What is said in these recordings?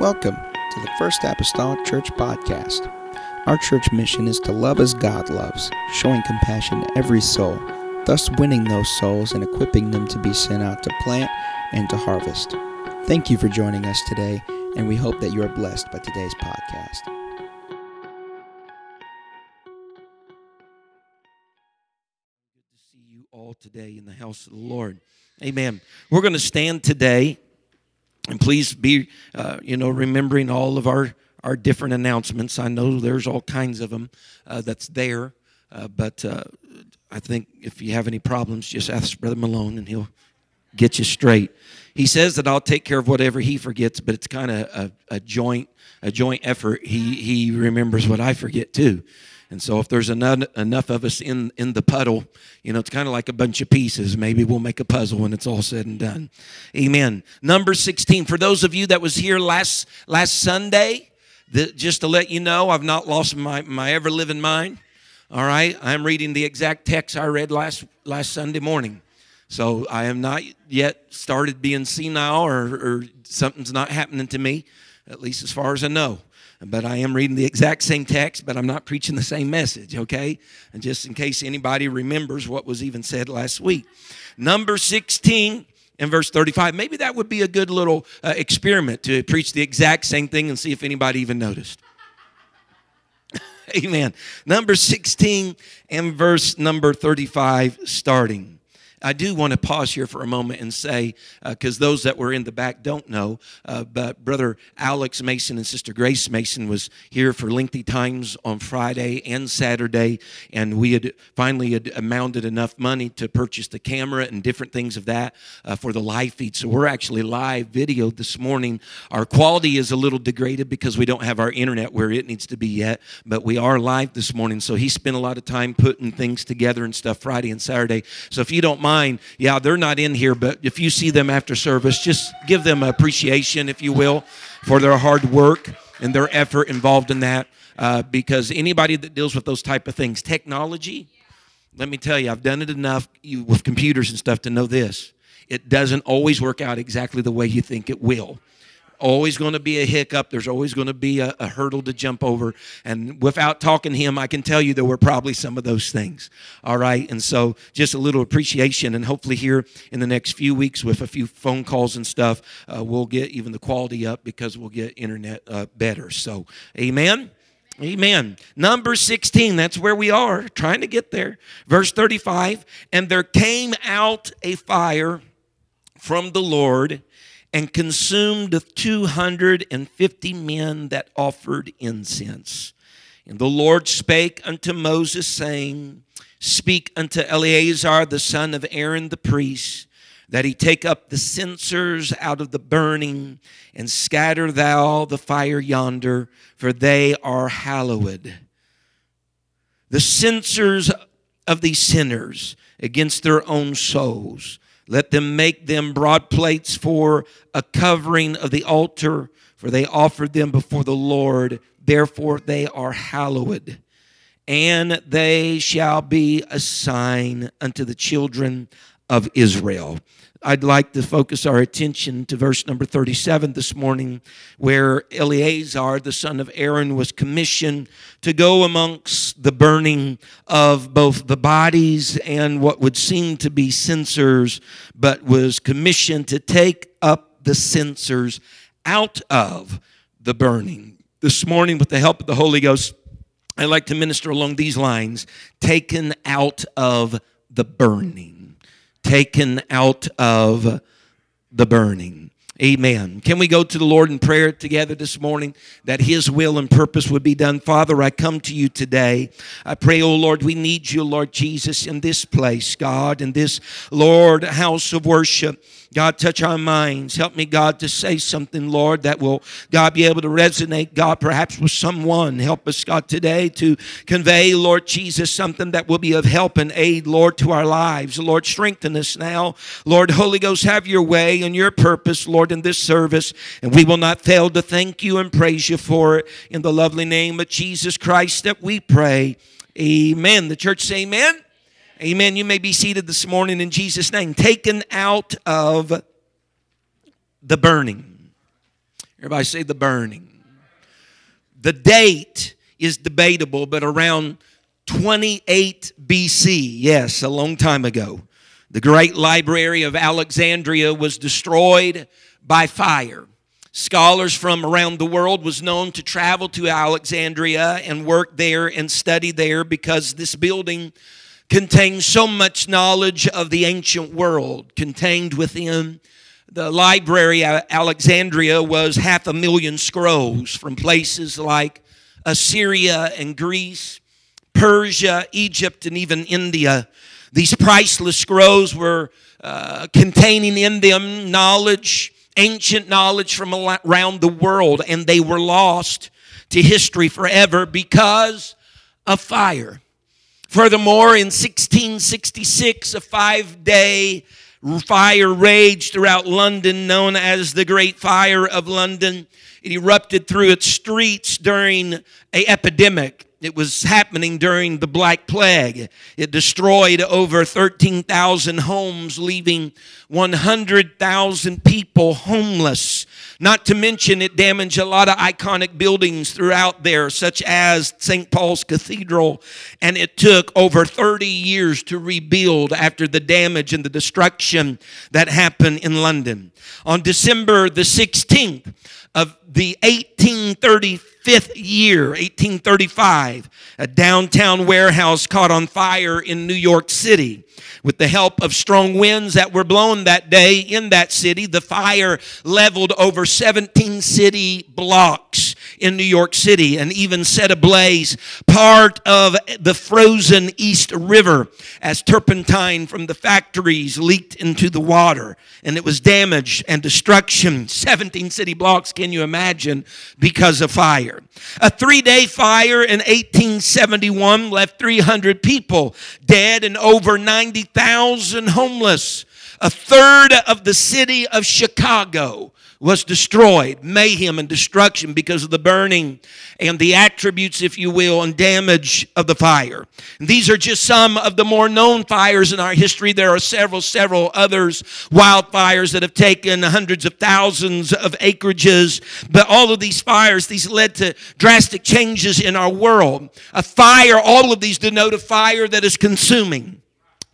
Welcome to the First Apostolic Church Podcast. Our church mission is to love as God loves, showing compassion to every soul, thus winning those souls and equipping them to be sent out to plant and to harvest. Thank you for joining us today, and we hope that you are blessed by today's podcast. Good to see you all today in the house of the Lord. Amen. We're going to stand today, and please be, uh, you know, remembering all of our our different announcements. I know there's all kinds of them uh, that's there, uh, but uh, I think if you have any problems, just ask Brother Malone, and he'll get you straight. He says that I'll take care of whatever he forgets, but it's kind of a, a joint a joint effort. He he remembers what I forget too. And so, if there's enough, enough of us in, in the puddle, you know, it's kind of like a bunch of pieces. Maybe we'll make a puzzle when it's all said and done. Amen. Number 16. For those of you that was here last last Sunday, the, just to let you know, I've not lost my, my ever living mind. All right, I'm reading the exact text I read last last Sunday morning. So I have not yet started being senile or, or something's not happening to me, at least as far as I know but I am reading the exact same text, but I'm not preaching the same message, okay? And just in case anybody remembers what was even said last week. Number 16 and verse 35. Maybe that would be a good little uh, experiment to preach the exact same thing and see if anybody even noticed. Amen. Number 16 and verse number 35 starting. I do want to pause here for a moment and say, because uh, those that were in the back don't know, uh, but Brother Alex Mason and Sister Grace Mason was here for lengthy times on Friday and Saturday, and we had finally had amounted enough money to purchase the camera and different things of that uh, for the live feed. So we're actually live video this morning. Our quality is a little degraded because we don't have our internet where it needs to be yet, but we are live this morning. So he spent a lot of time putting things together and stuff Friday and Saturday. So if you don't mind, mind, yeah, they're not in here, but if you see them after service, just give them appreciation, if you will, for their hard work and their effort involved in that. Uh, because anybody that deals with those type of things, technology, let me tell you, I've done it enough you, with computers and stuff to know this. It doesn't always work out exactly the way you think it will always going to be a hiccup. There's always going to be a, a, hurdle to jump over. And without talking to him, I can tell you there were probably some of those things. All right. And so just a little appreciation. And hopefully, here in the next few weeks, with a few phone calls and stuff, uh, we'll get even the quality up because we'll get internet uh, better. So, amen. Amen. Number 16, that's where we are, trying to get there. Verse 35 And there came out a fire from the Lord and consumed the 250 men that offered incense. And the Lord spake unto Moses, saying, Speak unto Eleazar the son of Aaron the priest, that he take up the censers out of the burning, and scatter thou the fire yonder, for they are hallowed. The censers of these sinners against their own souls let them make them broad plates for a covering of the altar, for they offered them before the Lord. Therefore, they are hallowed. And they shall be a sign unto the children of Israel. I'd like to focus our attention to verse number 37 this morning, where Eleazar, the son of Aaron, was commissioned to go amongst the burning of both the bodies and what would seem to be censers, but was commissioned to take up the censers out of the burning. This morning, with the help of the Holy Ghost, I'd like to minister along these lines taken out of the burning taken out of the burning. Amen. Can we go to the Lord in prayer together this morning that His will and purpose would be done? Father, I come to you today. I pray, oh Lord, we need you, Lord Jesus, in this place, God, in this, Lord, house of worship. God, touch our minds. Help me, God, to say something, Lord, that will, God, be able to resonate, God, perhaps with someone. Help us, God, today to convey, Lord Jesus, something that will be of help and aid, Lord, to our lives. Lord, strengthen us now. Lord, Holy Ghost, have your way and your purpose, Lord, in this service. And we will not fail to thank you and praise you for it. In the lovely name of Jesus Christ that we pray. Amen. The church say amen. Amen. You may be seated this morning in Jesus' name. Taken out of the burning. Everybody say the burning. The date is debatable, but around 28 BC, yes, a long time ago, the great library of Alexandria was destroyed by fire. Scholars from around the world was known to travel to Alexandria and work there and study there because this building contains so much knowledge of the ancient world contained within the library at Alexandria was half a million scrolls from places like Assyria and Greece, Persia, Egypt, and even India. These priceless scrolls were uh, containing in them knowledge, ancient knowledge from around the world, and they were lost to history forever because of fire. Furthermore, in 1666, a five day fire raged throughout London, known as the Great Fire of London. It erupted through its streets during a epidemic. It was happening during the Black Plague. It destroyed over 13,000 homes, leaving 100,000 people homeless. Not to mention, it damaged a lot of iconic buildings throughout there, such as St. Paul's Cathedral, and it took over 30 years to rebuild after the damage and the destruction that happened in London. On December the 16th of the 1835th year, 1835, a downtown warehouse caught on fire in New York City. With the help of strong winds that were blown that day in that city, the fire leveled over 17 city blocks in New York City and even set ablaze part of the frozen East River as turpentine from the factories leaked into the water. And it was damage and destruction. 17 city blocks, can you imagine, because of fire. A three day fire in 1871 left 300 people dead and over 90,000 homeless. A third of the city of Chicago was destroyed, mayhem and destruction because of the burning and the attributes, if you will, and damage of the fire. And these are just some of the more known fires in our history. There are several, several others, wildfires that have taken hundreds of thousands of acreages. But all of these fires, these led to drastic changes in our world. A fire, all of these denote a fire that is consuming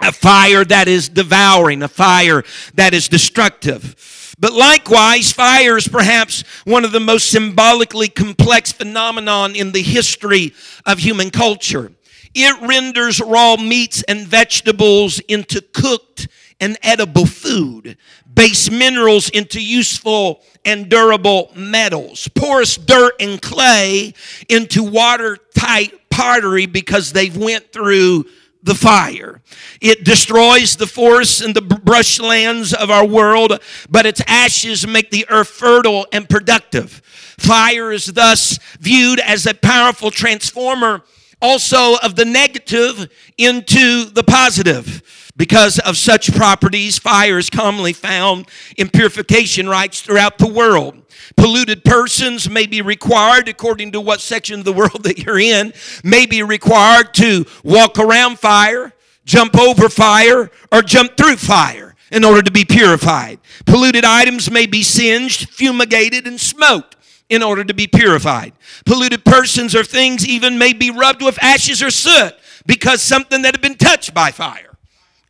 a fire that is devouring, a fire that is destructive. But likewise, fire is perhaps one of the most symbolically complex phenomenon in the history of human culture. It renders raw meats and vegetables into cooked and edible food, base minerals into useful and durable metals, porous dirt and clay into watertight pottery because they've went through the fire. It destroys the forests and the brushlands of our world, but its ashes make the earth fertile and productive. Fire is thus viewed as a powerful transformer also of the negative into the positive. Because of such properties, fire is commonly found in purification rites throughout the world. Polluted persons may be required, according to what section of the world that you're in, may be required to walk around fire, jump over fire, or jump through fire in order to be purified. Polluted items may be singed, fumigated, and smoked in order to be purified. Polluted persons or things even may be rubbed with ashes or soot because something that had been touched by fire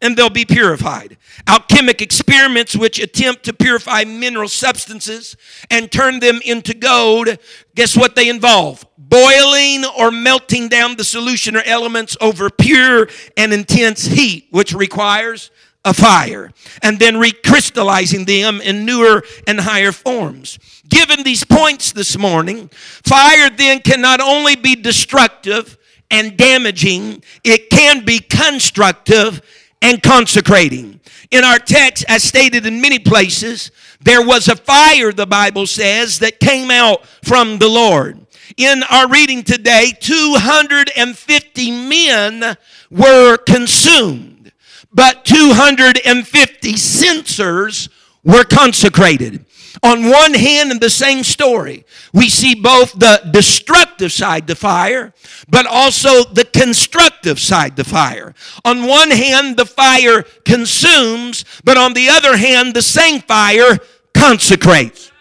and they'll be purified. Alchemic experiments which attempt to purify mineral substances and turn them into gold, guess what they involve? Boiling or melting down the solution or elements over pure and intense heat, which requires a fire, and then recrystallizing them in newer and higher forms. Given these points this morning, fire then can not only be destructive and damaging, it can be constructive and consecrating. In our text, as stated in many places, there was a fire, the Bible says, that came out from the Lord. In our reading today, 250 men were consumed, but 250 censers were consecrated. On one hand, in the same story, we see both the destructive side, the fire, but also the constructive side, the fire. On one hand, the fire consumes, but on the other hand, the same fire consecrates.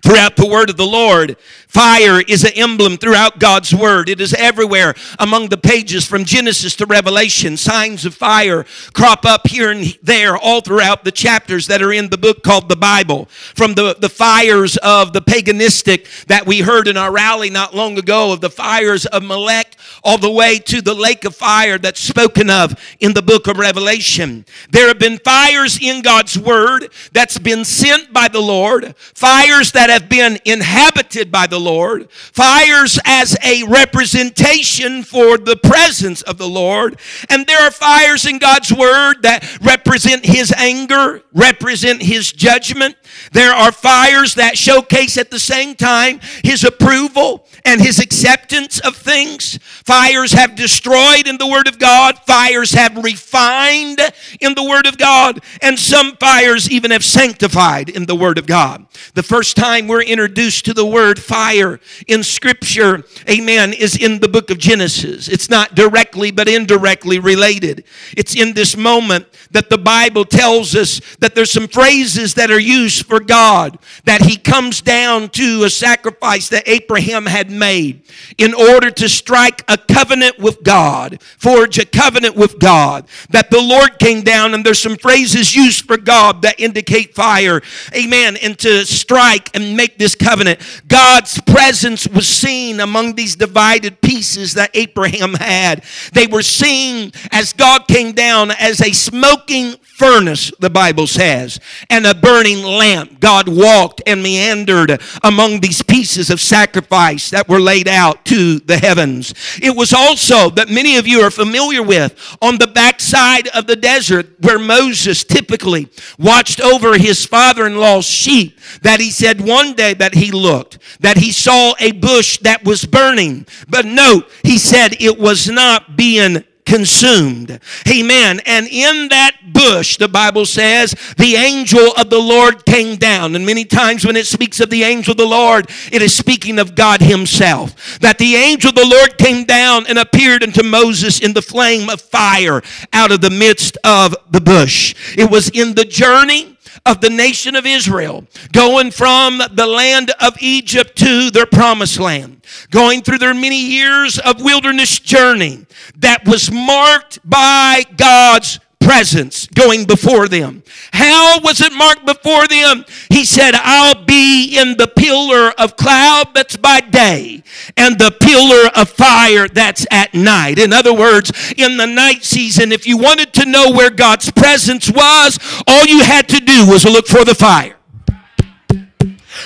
throughout the word of the Lord. Fire is an emblem throughout God's word. It is everywhere among the pages from Genesis to Revelation. Signs of fire crop up here and there all throughout the chapters that are in the book called the Bible. From the, the fires of the paganistic that we heard in our rally not long ago, of the fires of Molech, all the way to the lake of fire that's spoken of in the book of Revelation. There have been fires in God's word that's been sent by the Lord, fires that have been inhabited by the the Lord, fires as a representation for the presence of the Lord, and there are fires in God's Word that represent His anger, represent His judgment. There are fires that showcase at the same time His approval and His acceptance of things. Fires have destroyed in the Word of God, fires have refined in the Word of God, and some fires even have sanctified in the Word of God. The first time we're introduced to the word fire, fire in Scripture, amen, is in the book of Genesis. It's not directly but indirectly related. It's in this moment that the Bible tells us that there's some phrases that are used for God, that He comes down to a sacrifice that Abraham had made in order to strike a covenant with God, forge a covenant with God, that the Lord came down and there's some phrases used for God that indicate fire, amen, and to strike and make this covenant. God's presence was seen among these divided pieces that Abraham had. They were seen as God came down as a smoking furnace, the Bible says, and a burning lamp. God walked and meandered among these pieces of sacrifice that were laid out to the heavens. It was also that many of you are familiar with on the backside of the desert where Moses typically watched over his father in law's sheep, that he said one day that he looked, that he saw a bush that was burning. But note, he said it was not being consumed. Amen. And in that bush, the Bible says, the angel of the Lord came down. And many times when it speaks of the angel of the Lord, it is speaking of God Himself. That the angel of the Lord came down and appeared unto Moses in the flame of fire out of the midst of the bush. It was in the journey of the nation of Israel, going from the land of Egypt to their promised land, going through their many years of wilderness journey that was marked by God's presence going before them. How was it marked before them? He said, I'll be in the pillar of cloud that's by day and the pillar of fire that's at night. In other words, in the night season, if you wanted to know where God's presence was, all you had to do was look for the fire.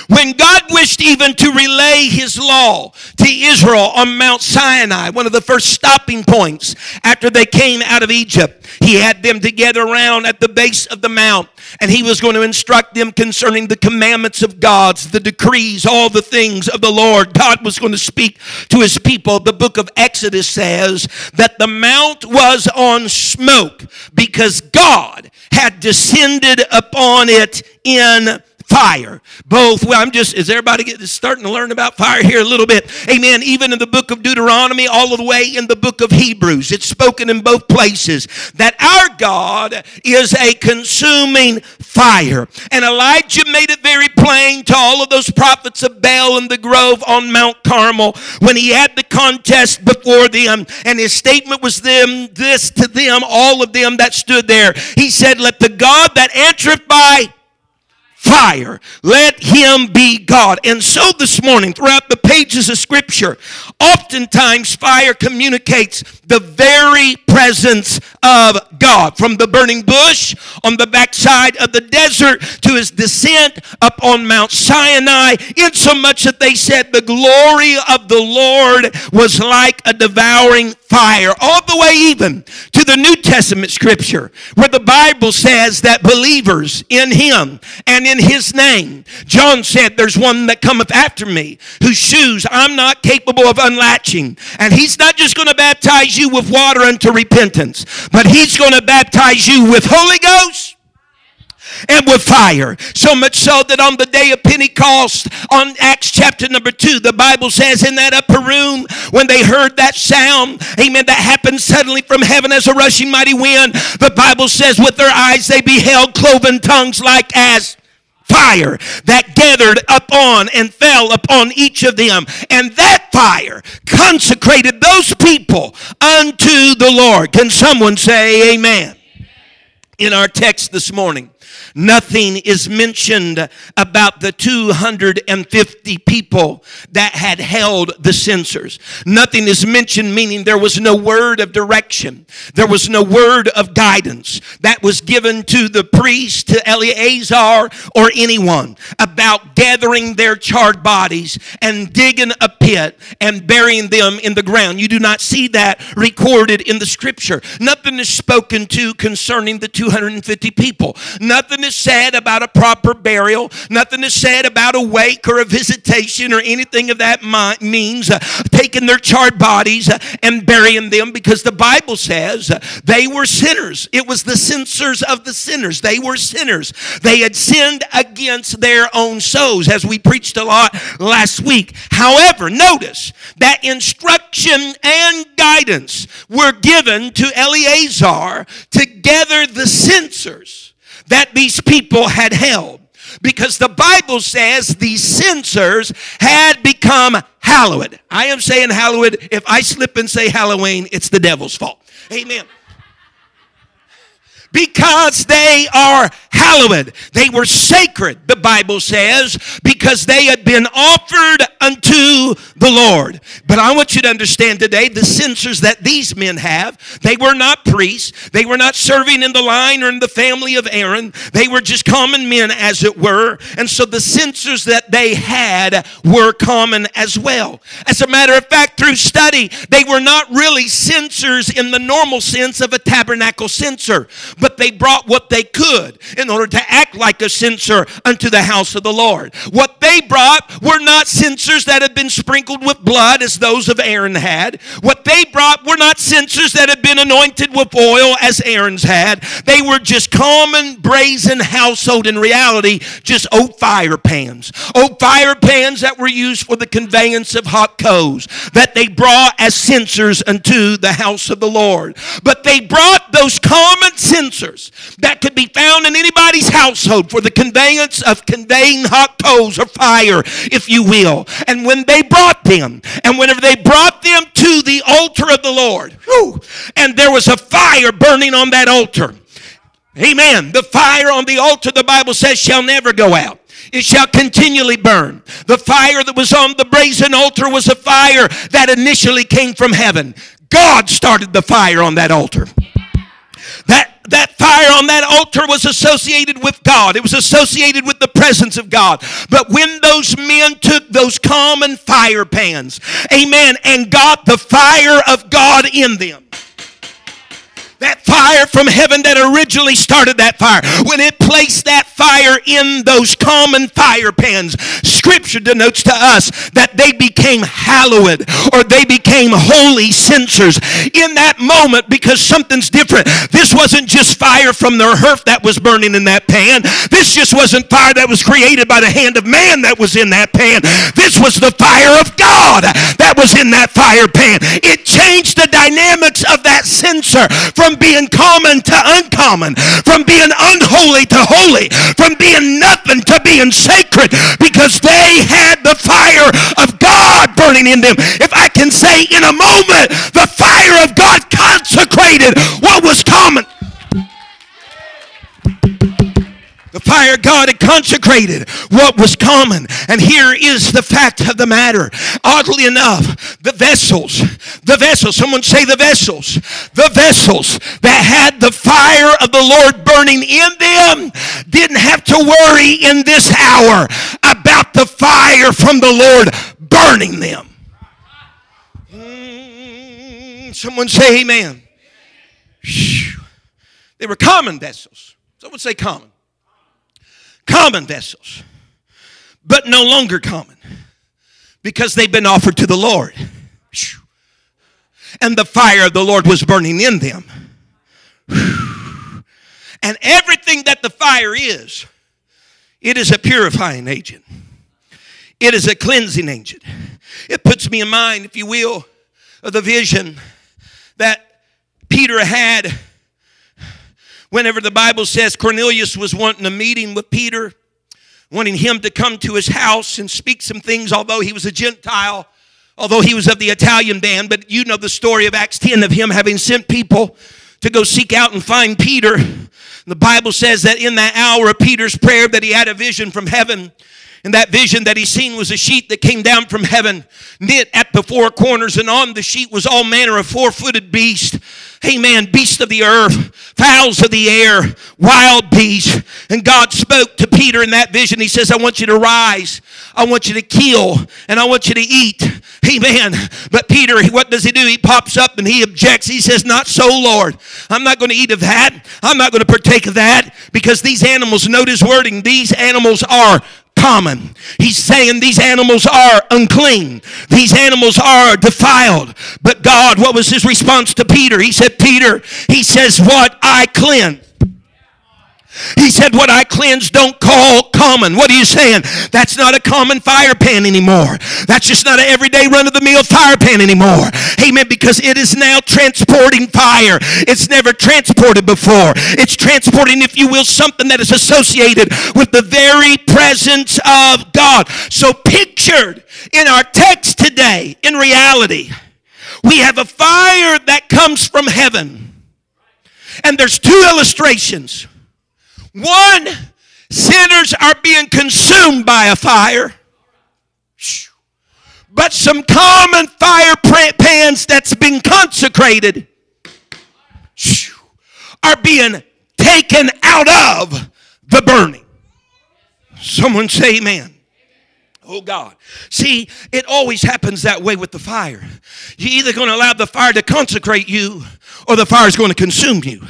When God wished even to relay his law to Israel on Mount Sinai, one of the first stopping points after they came out of Egypt, he had them together around at the base of the mount and he was going to instruct them concerning the commandments of God's, the decrees, all the things of the Lord. God was going to speak to his people. The book of Exodus says that the mount was on smoke because God had descended upon it in fire. Both, well, I'm just, is everybody getting, starting to learn about fire here a little bit? Amen. Even in the book of Deuteronomy, all the way in the book of Hebrews, it's spoken in both places that our God is a consuming fire. And Elijah made it very plain to all of those prophets of Baal in the grove on Mount Carmel when he had the contest before them. And his statement was them, this to them, all of them that stood there. He said, Let the God that answereth by fire. Let him be God. And so this morning, throughout the pages of Scripture, oftentimes fire communicates the very presence of God. From the burning bush on the backside of the desert to his descent up on Mount Sinai, insomuch that they said the glory of the Lord was like a devouring fire. All the way even to the New Testament Scripture, where the Bible says that believers in him and in his name. John said, There's one that cometh after me, whose shoes I'm not capable of unlatching. And he's not just going to baptize you with water unto repentance, but he's going to baptize you with Holy Ghost and with fire. So much so that on the day of Pentecost, on Acts chapter number two, the Bible says in that upper room, when they heard that sound, amen, that happened suddenly from heaven as a rushing mighty wind, the Bible says with their eyes they beheld cloven tongues like as fire that gathered upon and fell upon each of them. And that fire consecrated those people unto the Lord. Can someone say amen? In our text this morning, Nothing is mentioned about the 250 people that had held the censers. Nothing is mentioned, meaning there was no word of direction. There was no word of guidance that was given to the priest, to Eleazar, or anyone about gathering their charred bodies and digging a pit and burying them in the ground. You do not see that recorded in the scripture. Nothing is spoken to concerning the 250 people. Nothing is said about a proper burial. Nothing is said about a wake or a visitation or anything of that mind. means. Uh, taking their charred bodies uh, and burying them because the Bible says uh, they were sinners. It was the censers of the sinners. They were sinners. They had sinned against their own souls, as we preached a lot last week. However, notice that instruction and guidance were given to Eleazar to gather the censers that these people had held. Because the Bible says these censers had become hallowed. I am saying hallowed. If I slip and say Halloween, it's the devil's fault. Amen because they are hallowed. They were sacred, the Bible says, because they had been offered unto the Lord. But I want you to understand today the censers that these men have, they were not priests. They were not serving in the line or in the family of Aaron. They were just common men, as it were. And so the censers that they had were common as well. As a matter of fact, through study, they were not really censers in the normal sense of a tabernacle censer but they brought what they could in order to act like a censer unto the house of the Lord. What they brought were not censers that had been sprinkled with blood as those of Aaron had. What they brought were not censers that had been anointed with oil as Aaron's had. They were just common brazen household in reality, just old fire pans. Old fire pans that were used for the conveyance of hot coals that they brought as censers unto the house of the Lord. But they brought those common censers that could be found in anybody's household for the conveyance of conveying hot coals or fire, if you will. And when they brought them, and whenever they brought them to the altar of the Lord, whew, and there was a fire burning on that altar. Amen. The fire on the altar, the Bible says, shall never go out it shall continually burn. The fire that was on the brazen altar was a fire that initially came from heaven. God started the fire on that altar. That that fire on that altar was associated with God. It was associated with the presence of God. But when those men took those common fire pans, amen, and got the fire of God in them, that fire from heaven that originally started that fire, when it placed that fire in those common fire pans, scripture denotes to us that they became hallowed or they became holy censers in that moment because something's different. This wasn't just fire from their hearth that was burning in that pan. This just wasn't fire that was created by the hand of man that was in that pan. This was the fire of God that was in that fire pan. It changed the dynamics of that censer from from being common to uncommon, from being unholy to holy, from being nothing to being sacred, because they had the fire of God burning in them. If I can say in a moment, the fire of God consecrated what was common. The fire God had consecrated what was common. And here is the fact of the matter. Oddly enough, the vessels, the vessels, someone say the vessels, the vessels that had the fire of the Lord burning in them didn't have to worry in this hour about the fire from the Lord burning them. Mm, someone say amen. They were common vessels. Someone say common common vessels, but no longer common because they've been offered to the Lord. And the fire of the Lord was burning in them. And everything that the fire is, it is a purifying agent. It is a cleansing agent. It puts me in mind, if you will, of the vision that Peter had Whenever the Bible says Cornelius was wanting a meeting with Peter, wanting him to come to his house and speak some things, although he was a Gentile, although he was of the Italian band. But you know the story of Acts 10 of him having sent people to go seek out and find Peter. The Bible says that in that hour of Peter's prayer that he had a vision from heaven and that vision that he seen was a sheet that came down from heaven, knit at the four corners, and on the sheet was all manner of four footed beasts. Amen. Beasts of the earth, fowls of the air, wild beasts. And God spoke to Peter in that vision. He says, I want you to rise. I want you to kill and I want you to eat. Amen. But Peter, what does he do? He pops up and he objects. He says, Not so, Lord. I'm not going to eat of that. I'm not going to partake of that because these animals, note his wording, these animals are common. He's saying these animals are unclean. These animals are defiled. But God, what was his response to Peter? He said, Peter, he says, What I cleanse. He said, What I cleanse don't call common. What are you saying? That's not a common fire pan anymore. That's just not an everyday run of the mill fire pan anymore. Amen. Because it is now transporting fire. It's never transported before. It's transporting, if you will, something that is associated with the very presence of God. So, pictured in our text today, in reality, we have a fire that comes from heaven. And there's two illustrations. One, sinners are being consumed by a fire. But some common fire pans that's been consecrated are being taken out of the burning. Someone say amen. Oh God. See, it always happens that way with the fire. You're either going to allow the fire to consecrate you or the fire is going to consume you.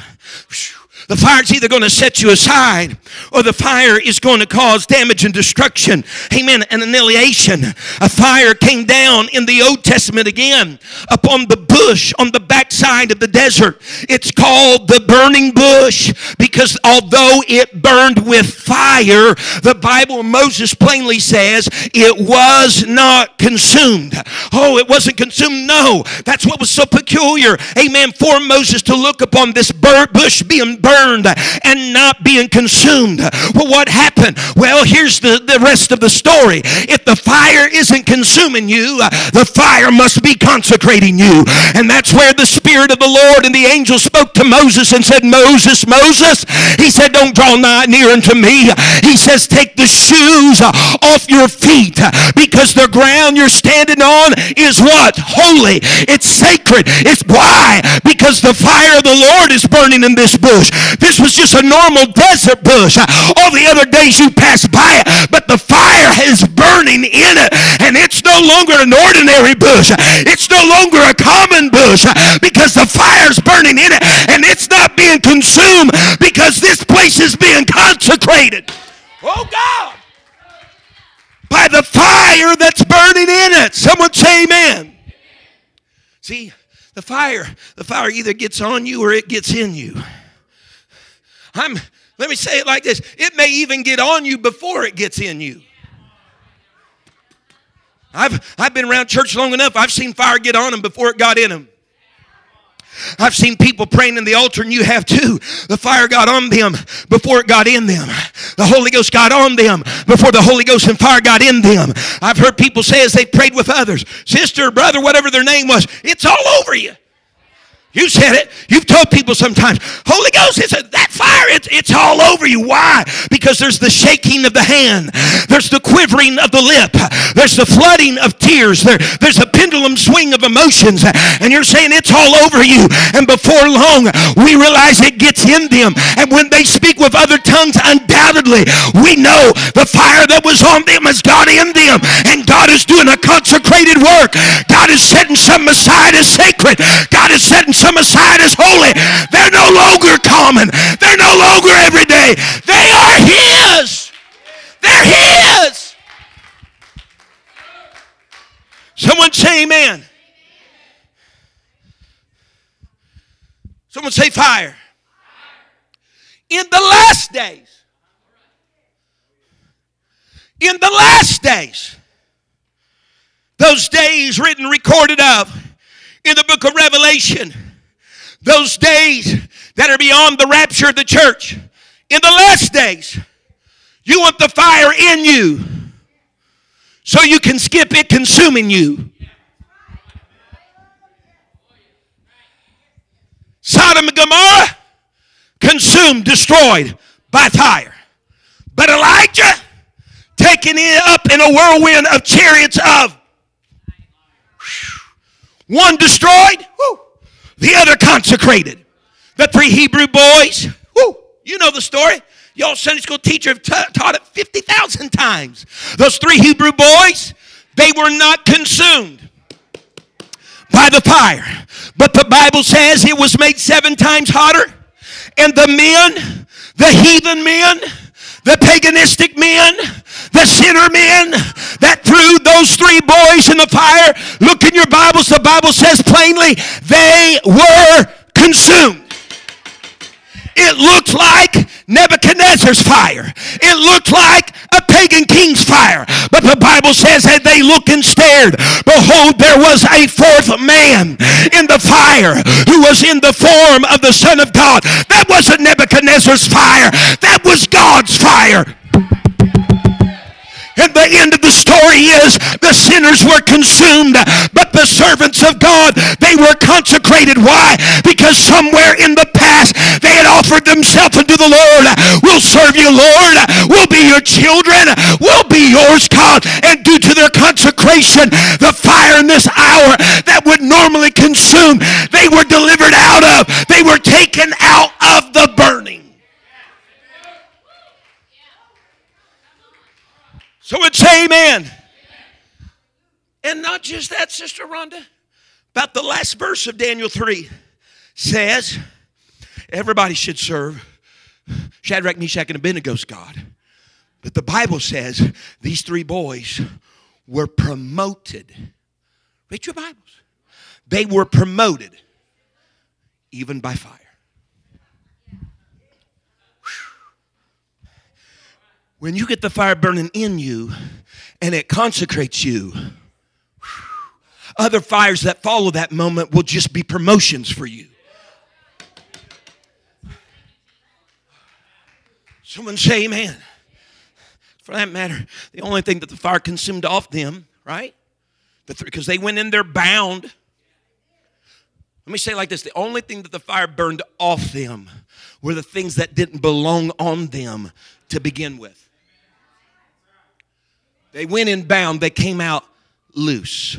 The fire is either going to set you aside or the fire is going to cause damage and destruction. Amen. And annihilation. A fire came down in the Old Testament again upon the bush on the backside of the desert. It's called the burning bush because although it burned with fire, the Bible, Moses plainly says, it was not consumed. Oh, it wasn't consumed? No. That's what was so peculiar. Amen. For Moses to look upon this bush being burned burned and not being consumed. Well, what happened? Well, here's the, the rest of the story. If the fire isn't consuming you, uh, the fire must be consecrating you. And that's where the Spirit of the Lord and the angel spoke to Moses and said, Moses, Moses, he said, don't draw nigh near unto me. He says, take the shoes uh, off your feet uh, because the ground you're standing on is what? Holy. It's sacred. It's why? Because the fire of the Lord is burning in this bush. This was just a normal desert bush. All the other days you passed by it, but the fire is burning in it, and it's no longer an ordinary bush. It's no longer a common bush because the fire's burning in it, and it's not being consumed because this place is being consecrated. Oh God! By the fire that's burning in it. Someone say amen. See, the fire, the fire either gets on you or it gets in you. I'm, let me say it like this it may even get on you before it gets in you. I've, I've been around church long enough, I've seen fire get on them before it got in them. I've seen people praying in the altar, and you have too. The fire got on them before it got in them. The Holy Ghost got on them before the Holy Ghost and fire got in them. I've heard people say as they prayed with others, sister, brother, whatever their name was, it's all over you. You said it. You've told people sometimes, Holy Ghost, it's a, that fire, it's, it's all over you. Why? Because there's the shaking of the hand, there's the quivering of the lip, there's the flooding of tears, there, there's a pendulum swing of emotions, and you're saying it's all over you. And before long, we realize it gets in them. And when they speak with other tongues, undoubtedly, we know the fire that was on them has got in them. And God is doing a consecrated work. God is setting some aside as sacred. God is They are His. They're His. Someone say amen. Someone say fire. In the last days, in the last days, those days written, recorded of in the book of Revelation, those days that are beyond the rapture of the church. In the last days, You want the fire in you so you can skip it consuming you. Sodom and Gomorrah consumed, destroyed by fire. But Elijah taken it up in a whirlwind of chariots of one destroyed, the other consecrated. The three Hebrew boys, you know the story. Y'all Sunday school teacher have taught it 50,000 times. Those three Hebrew boys, they were not consumed by the fire. But the Bible says it was made seven times hotter. And the men, the heathen men, the paganistic men, the sinner men that threw those three boys in the fire. Look in your Bibles. The Bible says plainly they were consumed. It looked like Nebuchadnezzar's fire. It looked like a pagan king's fire. But the Bible says that they looked and stared. Behold, there was a fourth man in the fire who was in the form of the Son of God. That wasn't Nebuchadnezzar's fire. That was God's fire. And the end of the story is the sinners were consumed, but the servants of God, they were consecrated. Why? Because somewhere in the past they had offered themselves unto the Lord. We'll serve you, Lord. We'll be your children. We'll be yours, God. And due to their consecration, the fire in this hour that would normally consume, they were delivered out of. They were taken out of the burning. So it's amen. And not just that, Sister Rhonda. About the last verse of Daniel 3 says, everybody should serve Shadrach, Meshach, and Abednego's God. But the Bible says these three boys were promoted. Read your Bibles. They were promoted even by fire. When you get the fire burning in you and it consecrates you, other fires that follow that moment will just be promotions for you. Someone say amen. For that matter, the only thing that the fire consumed off them, right? Because they went in there bound. Let me say like this the only thing that the fire burned off them were the things that didn't belong on them to begin with. They went in bound, they came out loose.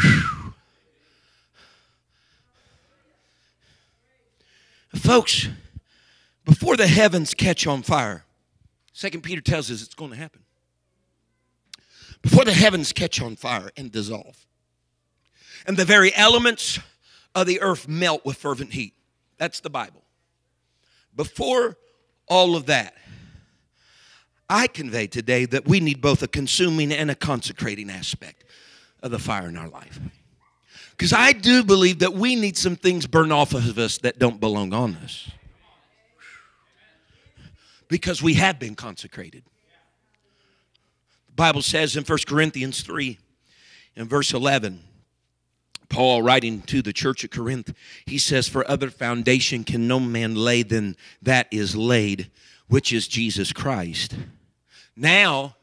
Whew. Folks, before the heavens catch on fire, Second Peter tells us it's going to happen. Before the heavens catch on fire and dissolve, and the very elements of the earth melt with fervent heat. That's the Bible. Before all of that, I convey today that we need both a consuming and a consecrating aspect of the fire in our life. Because I do believe that we need some things burned off of us that don't belong on us. Because we have been consecrated. The Bible says in 1 Corinthians 3 in verse 11, Paul writing to the church at Corinth, he says, For other foundation can no man lay than that is laid, which is Jesus Christ. Now,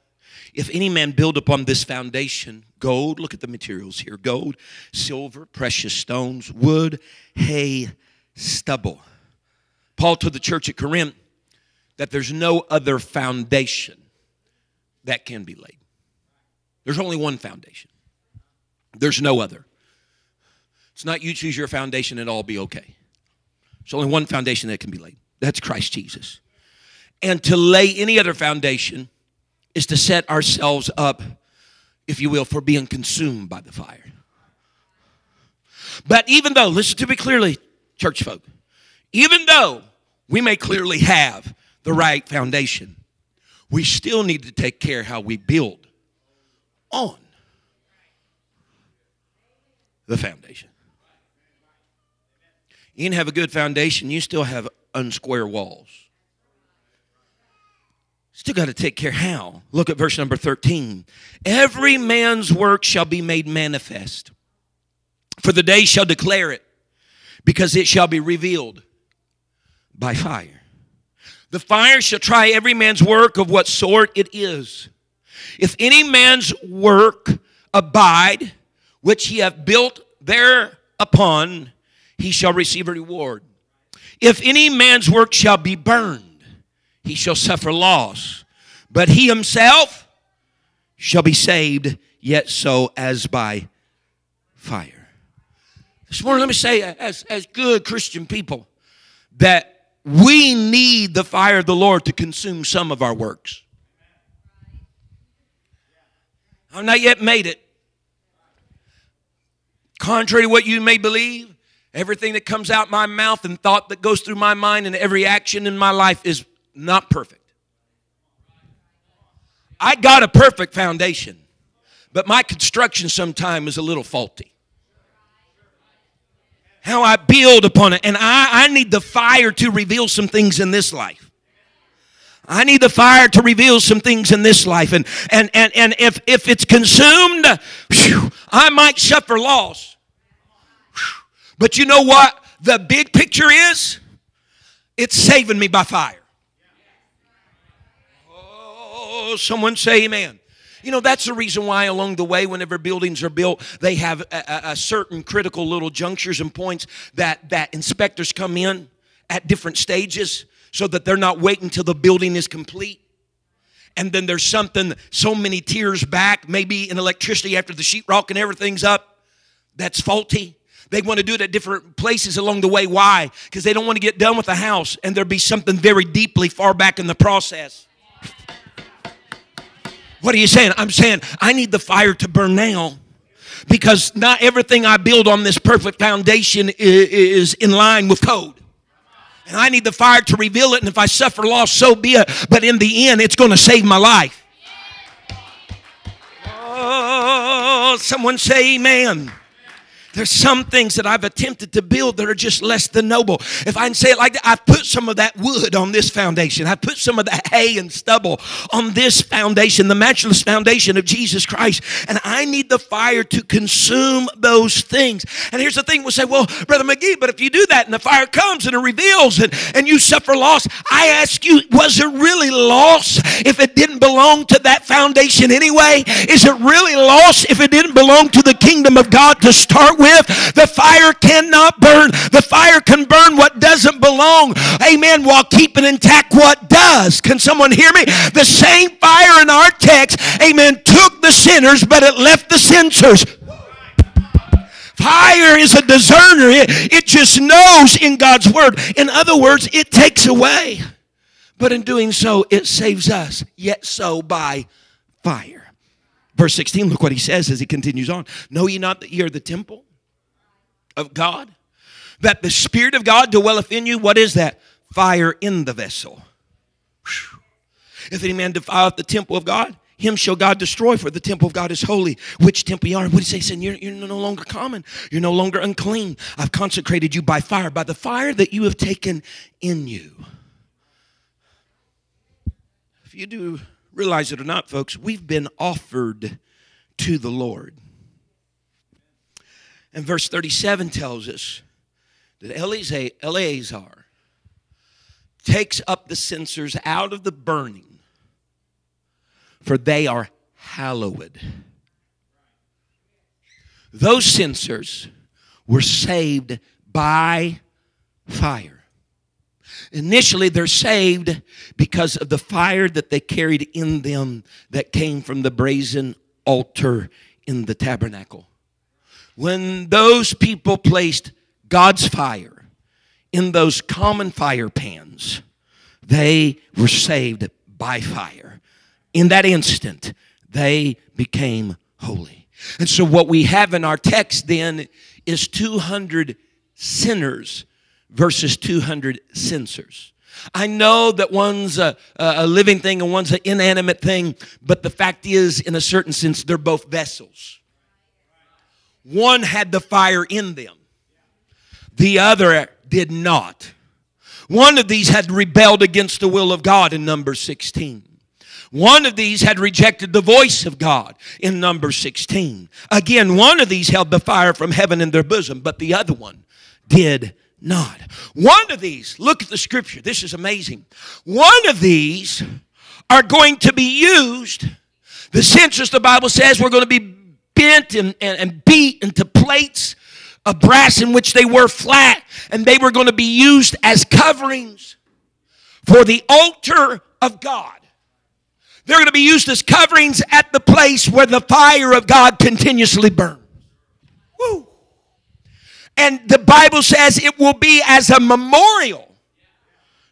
if any man build upon this foundation gold, look at the materials here gold, silver, precious stones, wood, hay, stubble. Paul told the church at Corinth that there's no other foundation that can be laid. There's only one foundation, there's no other. It's not you choose your foundation and all be okay. There's only one foundation that can be laid. That's Christ Jesus. And to lay any other foundation is to set ourselves up, if you will, for being consumed by the fire. But even though, listen to me clearly, church folk, even though we may clearly have the right foundation, we still need to take care how we build on the foundation. You can have a good foundation, you still have unsquare walls. Still got to take care how? Look at verse number 13. Every man's work shall be made manifest, for the day shall declare it, because it shall be revealed by fire. The fire shall try every man's work of what sort it is. If any man's work abide, which he hath built thereupon, he shall receive a reward. If any man's work shall be burned, he shall suffer loss, but he himself shall be saved, yet so as by fire. This morning, let me say, as, as good Christian people, that we need the fire of the Lord to consume some of our works. I've not yet made it. Contrary to what you may believe, everything that comes out my mouth and thought that goes through my mind and every action in my life is not perfect. I got a perfect foundation, but my construction sometimes is a little faulty. How I build upon it. And I, I need the fire to reveal some things in this life. I need the fire to reveal some things in this life. And, and, and, and if, if it's consumed, whew, I might suffer loss. But you know what the big picture is? It's saving me by fire. Oh, someone say amen. You know, that's the reason why along the way, whenever buildings are built, they have a, a, certain critical little junctures and points that, that inspectors come in at different stages so that they're not waiting till the building is complete. And then there's something so many tiers back, maybe in electricity after the sheetrock and everything's up, that's faulty. They want to do it at different places along the way. Why? Because they don't want to get done with the house and there be something very deeply far back in the process. What are you saying? I'm saying I need the fire to burn now because not everything I build on this perfect foundation is in line with code. And I need the fire to reveal it. And if I suffer loss, so be it. But in the end, it's going to save my life. Oh, someone say amen. There's some things that I've attempted to build that are just less than noble. If I can say it like that, I've put some of that wood on this foundation. I've put some of that hay and stubble on this foundation, the matchless foundation of Jesus Christ. And I need the fire to consume those things. And here's the thing we'll say, well, Brother McGee, but if you do that and the fire comes and it reveals and, and you suffer loss, I ask you, was it really loss if it didn't belong to that foundation anyway? Is it really lost if it didn't belong to the kingdom of God to start with. The fire cannot burn. The fire can burn what doesn't belong. Amen. While keeping intact what does. Can someone hear me? The same fire in our text, amen, took the sinners, but it left the censers. Fire is a discerner. It, it just knows in God's word. In other words, it takes away. But in doing so, it saves us. Yet so by fire. Verse 16, look what he says as he continues on. Know ye not that ye are the temple of God? That the Spirit of God dwelleth in you. What is that? Fire in the vessel. Whew. If any man defileth the temple of God, him shall God destroy, for the temple of God is holy. Which temple you are? What he say? Saying you're, you're no longer common. You're no longer unclean. I've consecrated you by fire, by the fire that you have taken in you. You do realize it or not, folks, we've been offered to the Lord. And verse 37 tells us that Eleazar takes up the censers out of the burning, for they are hallowed. Those censers were saved by fire. Initially, they're saved because of the fire that they carried in them that came from the brazen altar in the tabernacle when those people placed God's fire in those common fire pans, they were saved by fire. In that instant, they became holy. And so, what we have in our text then is 200 sinners versus 200 censers. I know that one's a, a, living thing and one's an inanimate thing, but the fact is, in a certain sense, they're both vessels. One had the fire in them, the other did not. One of these had rebelled against the will of God in number 16. One of these had rejected the voice of God in number 16. Again, one of these held the fire from heaven in their bosom, but the other one did not. One of these, look at the scripture. This is amazing. One of these are going to be used. The censers, the Bible says, we're going to be bent and, and, and beat into plates of brass in which they were flat, and they were going to be used as coverings for the altar of God. They're going to be used as coverings at the place where the fire of God continuously burns. Woo. And the Bible says it will be as a memorial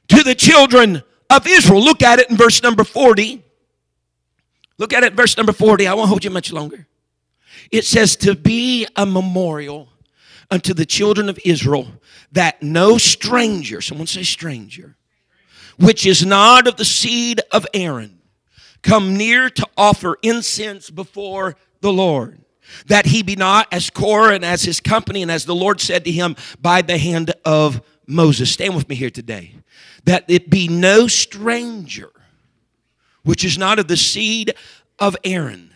to the children of Israel. Look at it in verse number 40. Look at it verse number 40. I won't hold you much longer. It says, To be a memorial unto the children of Israel that no stranger, someone say stranger, which is not of the seed of Aaron, come near to offer incense before the Lord. That he be not as Korah and as his company, and as the Lord said to him by the hand of Moses. Stand with me here today. That it be no stranger, which is not of the seed of Aaron.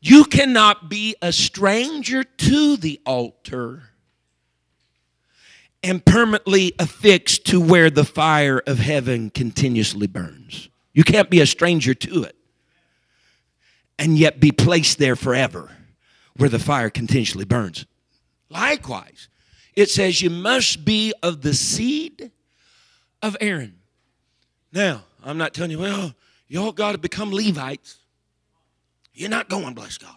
You cannot be a stranger to the altar and permanently affixed to where the fire of heaven continuously burns. You can't be a stranger to it and yet be placed there forever where the fire continually burns. Likewise, it says you must be of the seed of Aaron. Now, I'm not telling you, well, y'all got to become Levites. You're not going, bless God.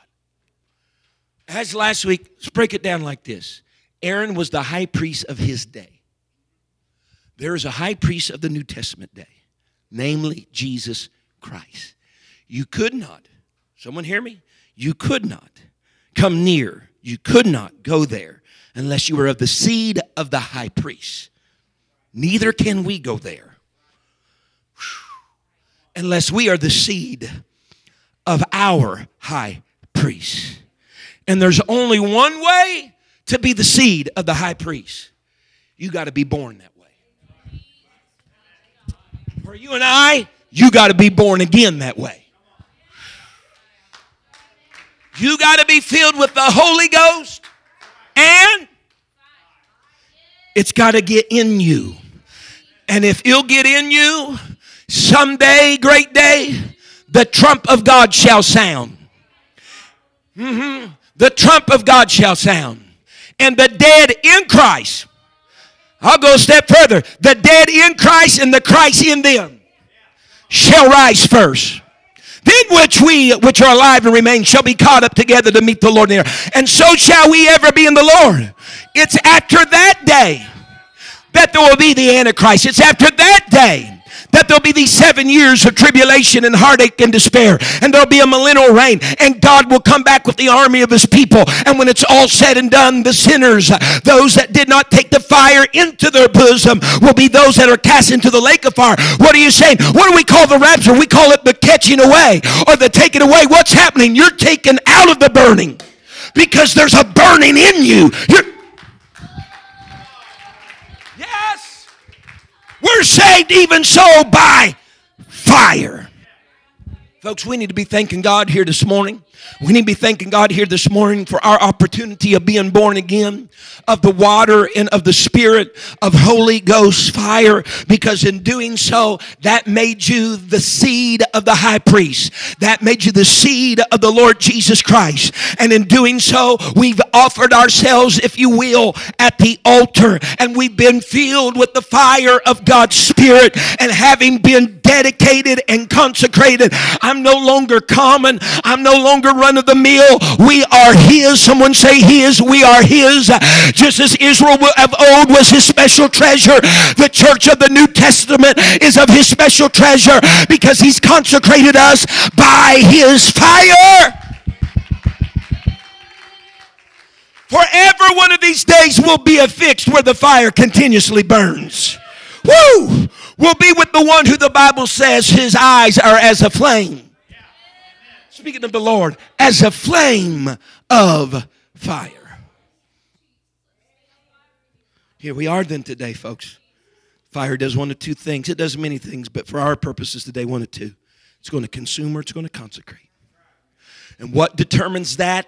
As last week, let's break it down like this Aaron was the high priest of his day. There is a high priest of the New Testament day namely Jesus Christ. You could not, someone hear me? You could not come near, you could not go there unless you were of the seed of the high priest. Neither can we go there unless we are the seed of our high priest. And there's only one way to be the seed of the high priest. You got to be born that way. for you and I, you got to be born again that way. You got to be filled with the Holy Ghost and it's got to get in you. And if it'll get in you, someday, great day, the trump of God shall sound. Mm-hmm. The trump of God shall sound. And the dead in Christ I'll go a step further. The dead in Christ and the Christ in them shall rise first. Then which we which are alive and remain shall be caught up together to meet the Lord in the air. And so shall we ever be in the Lord. It's after that day that there will be the Antichrist. It's after that day that there'll be these seven years of tribulation and heartache and despair, and there'll be a millennial reign, and God will come back with the army of his people. And when it's all said and done, the sinners, those that did not take the fire into their bosom, will be those that are cast into the lake of fire. What are you saying? What do we call the rapture? We call it the catching away or the taking away. What's happening? You're taken out of the burning because there's a burning in you. You're, We're saved even so by fire. Folks, we need to be thanking God here this morning. We need to be thanking God here this morning for our opportunity of being born again of the water and of the spirit of Holy Ghost fire because in doing so, that made you the seed of the high priest. That made you the seed of the Lord Jesus Christ. And in doing so, we've offered ourselves, if you will, at the altar and we've been filled with the fire of God's spirit and having been dedicated and consecrated. I'm no longer common. I'm no longer run of the mill. We are His. Someone say His. We are His. Just as Israel of old was His special treasure, the church of the New Testament is of His special treasure because He's consecrated us by His fire. Forever one of these days will be affixed where the fire continuously burns. Woo! will be with the one who the Bible says his eyes are as a flame. Speaking of the Lord, as a flame of fire. Here we are then today, folks. Fire does one of two things. It does many things, but for our purposes today, one of two. It's going to consume or it's going to consecrate. And what determines that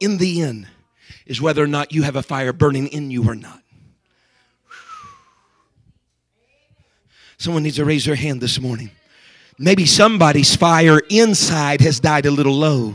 in the end is whether or not you have a fire burning in you or not. Someone needs to raise their hand this morning. Maybe somebody's fire inside has died a little low.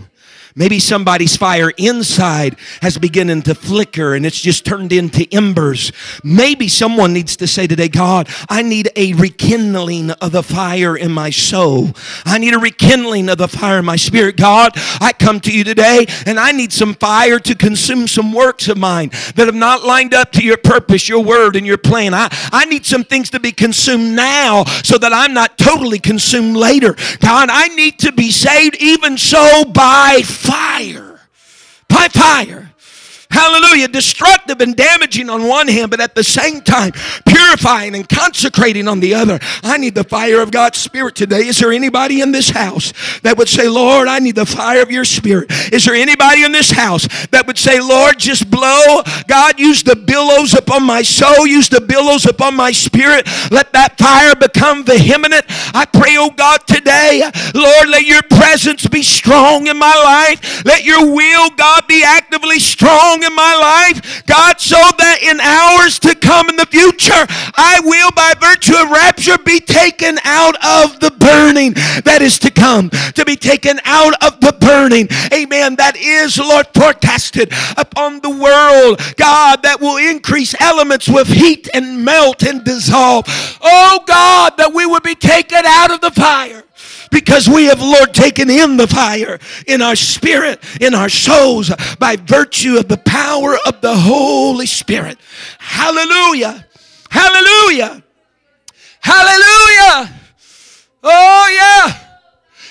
Maybe somebody's fire inside has beginning to flicker and it's just turned into embers. Maybe someone needs to say today, God, I need a rekindling of the fire in my soul. I need a rekindling of the fire in my spirit. God, I come to you today and I need some fire to consume some works of mine that have not lined up to your purpose, your word, and your plan. I, I need some things to be consumed now so that I'm not totally consumed later. God, I need to be saved even so by fire. By fire. Hallelujah. Destructive and damaging on one hand, but at the same time, purifying and consecrating on the other. I need the fire of God's Spirit today. Is there anybody in this house that would say, Lord, I need the fire of your Spirit? Is there anybody in this house that would say, Lord, just blow? God, use the billows upon my soul, use the billows upon my spirit. Let that fire become vehement. I pray, oh God, today, Lord, let your presence be strong in my life. Let your will, God, be actively strong in my life, God, so that in hours to come in the future, I will, by virtue of rapture, be taken out of the burning that is to come, to be taken out of the burning, amen, that is, Lord, forecasted upon the world, God, that will increase elements with heat and melt and dissolve. Oh, God, that we would be taken out of the fire because we have, Lord, taken in the fire in our spirit, in our souls, by virtue of the power of the Holy Spirit. Hallelujah. Hallelujah. Hallelujah. Oh, yeah.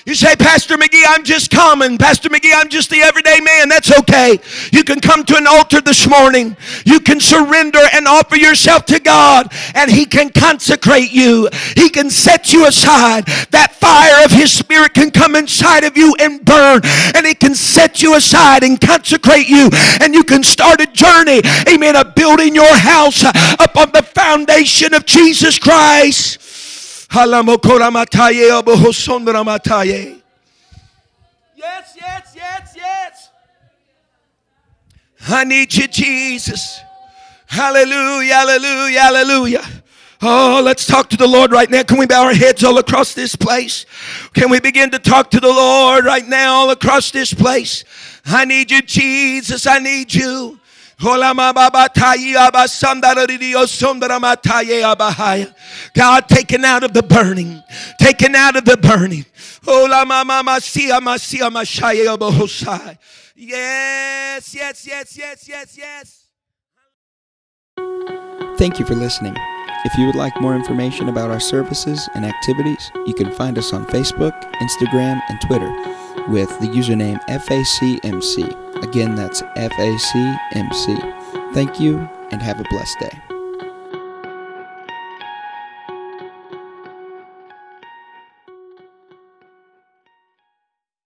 You say, Pastor McGee, I'm just common. Pastor McGee, I'm just the everyday man. That's okay. You can come to an altar this morning. You can surrender and offer yourself to God, and He can consecrate you. He can set you aside. That fire of His Spirit can come inside of you and burn, and He can set you aside and consecrate you, and you can start a journey, amen, of building your house upon the foundation of Jesus Christ. Yes, yes, yes, yes. I need you, Jesus. Hallelujah, hallelujah, hallelujah. Oh, let's talk to the Lord right now. Can we bow our heads all across this place? Can we begin to talk to the Lord right now all across this place? I need you, Jesus. I need you. God, taken out of the burning, taken out of the burning. Yes, yes, yes, yes, yes, yes. Thank you for listening. If you would like more information about our services and activities, you can find us on Facebook, Instagram, and Twitter with the username FACMC. Again, that's FACMC. Thank you and have a blessed day.